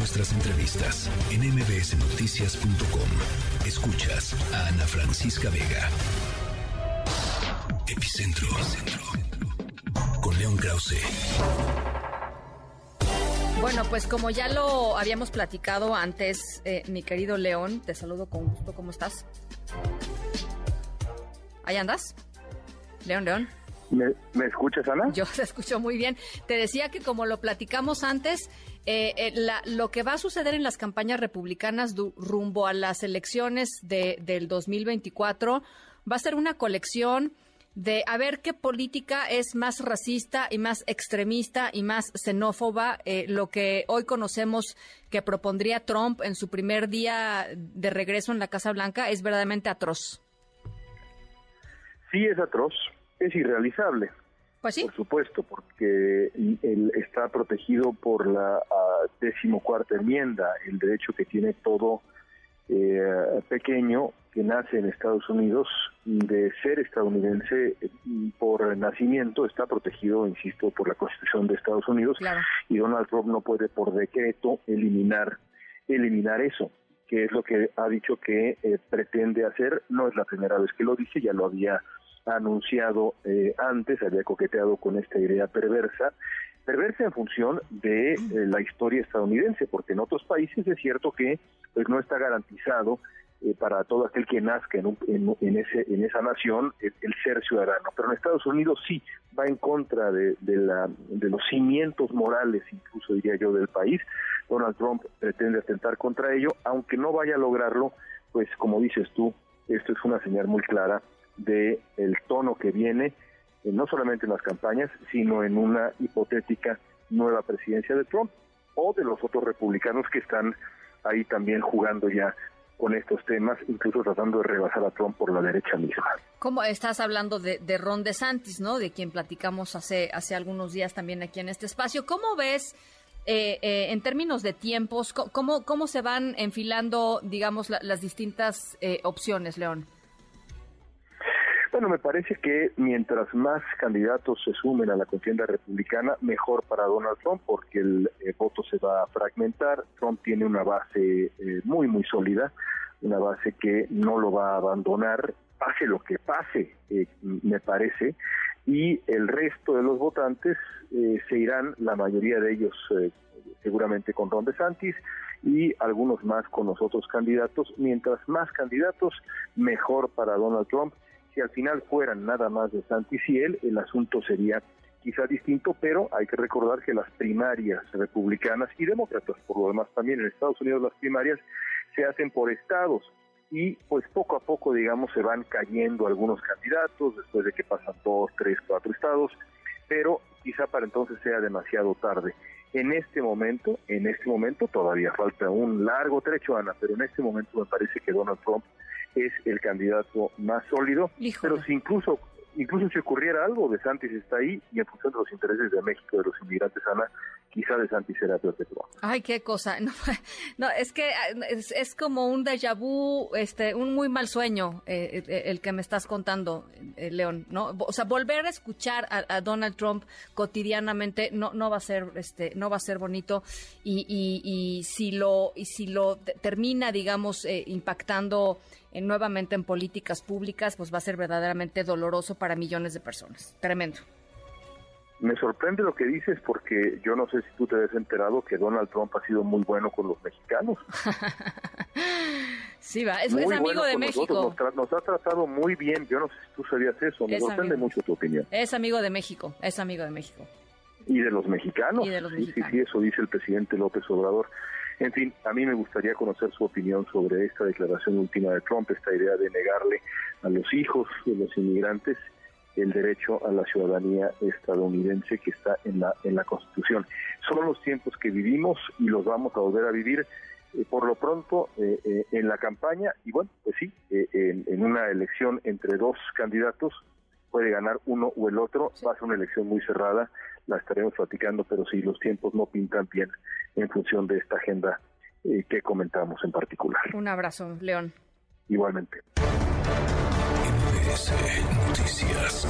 nuestras entrevistas en mbsnoticias.com. Escuchas a Ana Francisca Vega. Epicentro. Con León Krause. Bueno, pues como ya lo habíamos platicado antes, eh, mi querido León, te saludo con gusto. ¿Cómo estás? ¿Ahí andas? León, León. ¿Me, escuchas, Ana? Yo te escucho muy bien. Te decía que como lo platicamos antes, eh, eh, lo que va a suceder en las campañas republicanas rumbo a las elecciones de, del 2024 va a ser una colección de a ver qué política es más racista y más extremista y más xenófoba, eh, lo que hoy conocemos que propondría Trump en su primer día de regreso en la Casa Blanca es verdaderamente atroz. Sí, es atroz es irrealizable. Pues sí. Por supuesto, porque él está protegido por la uh, decimocuarta enmienda, el derecho que tiene todo eh, pequeño que nace en Estados Unidos de ser estadounidense por nacimiento está protegido, insisto, por la Constitución de Estados Unidos y Donald Trump no puede por decreto eliminar eliminar eso, que es lo que ha dicho que eh, pretende hacer. No es la primera vez que lo dice, ya lo había anunciado eh, antes, había coqueteado con esta idea perversa, perversa en función de eh, la historia estadounidense, porque en otros países es cierto que pues no está garantizado eh, para todo aquel que nazca en, en, ese, en esa nación el, ser ciudadano, pero en Estados Unidos sí va en contra de, de, la, de los cimientos morales, incluso diría yo, del país. Donald Trump pretende atentar contra ello, aunque no vaya a lograrlo, pues como dices tú, esto es una señal muy clara de el tono que viene, eh, no solamente en las campañas, sino en una hipotética nueva presidencia de Trump o de los otros republicanos que están ahí también jugando ya con estos temas, incluso tratando de rebasar a Trump por la derecha misma. ¿Cómo estás hablando de, de Ron DeSantis, ¿no? De quien platicamos hace, hace algunos días también aquí en este espacio. ¿Cómo ves eh, eh, en términos de tiempos, cómo, cómo se van enfilando, digamos, las distintas opciones, León? Bueno, me parece que mientras más candidatos se sumen a la contienda republicana, mejor para Donald Trump, porque el eh, voto se va a fragmentar. Trump tiene una base eh, muy, muy sólida, una base que no lo va a abandonar, pase lo que pase, eh, me parece, y el resto de los votantes se irán, la mayoría de ellos seguramente con Ron DeSantis y algunos más con los otros candidatos. Mientras más candidatos, mejor para Donald Trump si al final fueran nada más de Santis y él, el asunto sería quizá distinto, pero hay que recordar que las primarias republicanas y demócratas, por lo demás también en Estados Unidos las primarias se hacen por estados y pues poco a poco, digamos, se van cayendo algunos candidatos después de que pasan dos, tres, cuatro estados, pero quizá para entonces sea demasiado tarde. En este momento, en este momento todavía falta un largo trecho, Ana, pero en este momento me parece que Donald Trump es el candidato más sólido, pero si incluso incluso si ocurriera algo, De Santis está ahí y en función de los intereses de México, de los inmigrantes, Ana, quizá De Santis será perpetuado. Ay, qué cosa. No, es que es, como un déjà vu, este, un muy mal sueño eh, eh, el que me estás contando, eh, León, ¿no? O sea, volver a escuchar a, Donald Trump cotidianamente no, no va a ser, este, no va a ser bonito y, y, si lo, y si lo termina, digamos, impactando nuevamente en políticas públicas, pues va a ser verdaderamente doloroso para millones de personas. Tremendo. Me sorprende lo que dices porque yo no sé si tú te has enterado que Donald Trump ha sido muy bueno con los mexicanos. sí, va, es, amigo de México. Nos, ha tratado muy bien, yo no sé si tú sabías eso, me sorprende mucho tu opinión. Es amigo de México, es amigo de México. Y de los mexicanos. Y de los mexicanos. Sí, sí, eso dice el presidente López Obrador. En fin, a mí me gustaría conocer su opinión sobre esta declaración última de Trump, esta idea de negarle a los hijos de los inmigrantes el derecho a la ciudadanía estadounidense que está en la en la Constitución. Son los tiempos que vivimos y los vamos a volver a vivir eh, por lo pronto eh, eh, en la campaña. Y bueno, pues sí, en, en, una elección entre dos candidatos puede ganar uno o el otro, va a ser una elección muy cerrada, la estaremos platicando, pero sí, los tiempos no pintan bien en función de esta agenda eh, que comentamos en particular. Un abrazo, León. Igualmente. Noticias.